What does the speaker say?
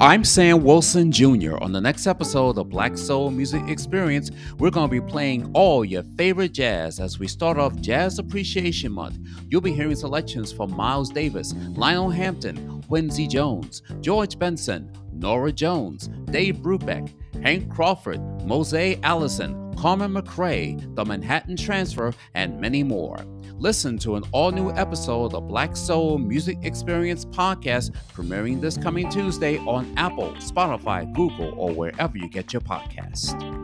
I'm Sam Wilson Jr. On the next episode of Black Soul Music Experience, we're going to be playing all your favorite jazz as we start off Jazz Appreciation Month. You'll be hearing selections from Miles Davis, Lionel Hampton, Quincy Jones, George Benson, Norah Jones, Dave Brubeck, Hank Crawford, Mose Allison, Carmen McRae, The Manhattan Transfer, and many more. Listen to an all new episode of Black Soul Music Experience podcast premiering this coming Tuesday on Apple, Spotify, Google, or wherever you get your podcast.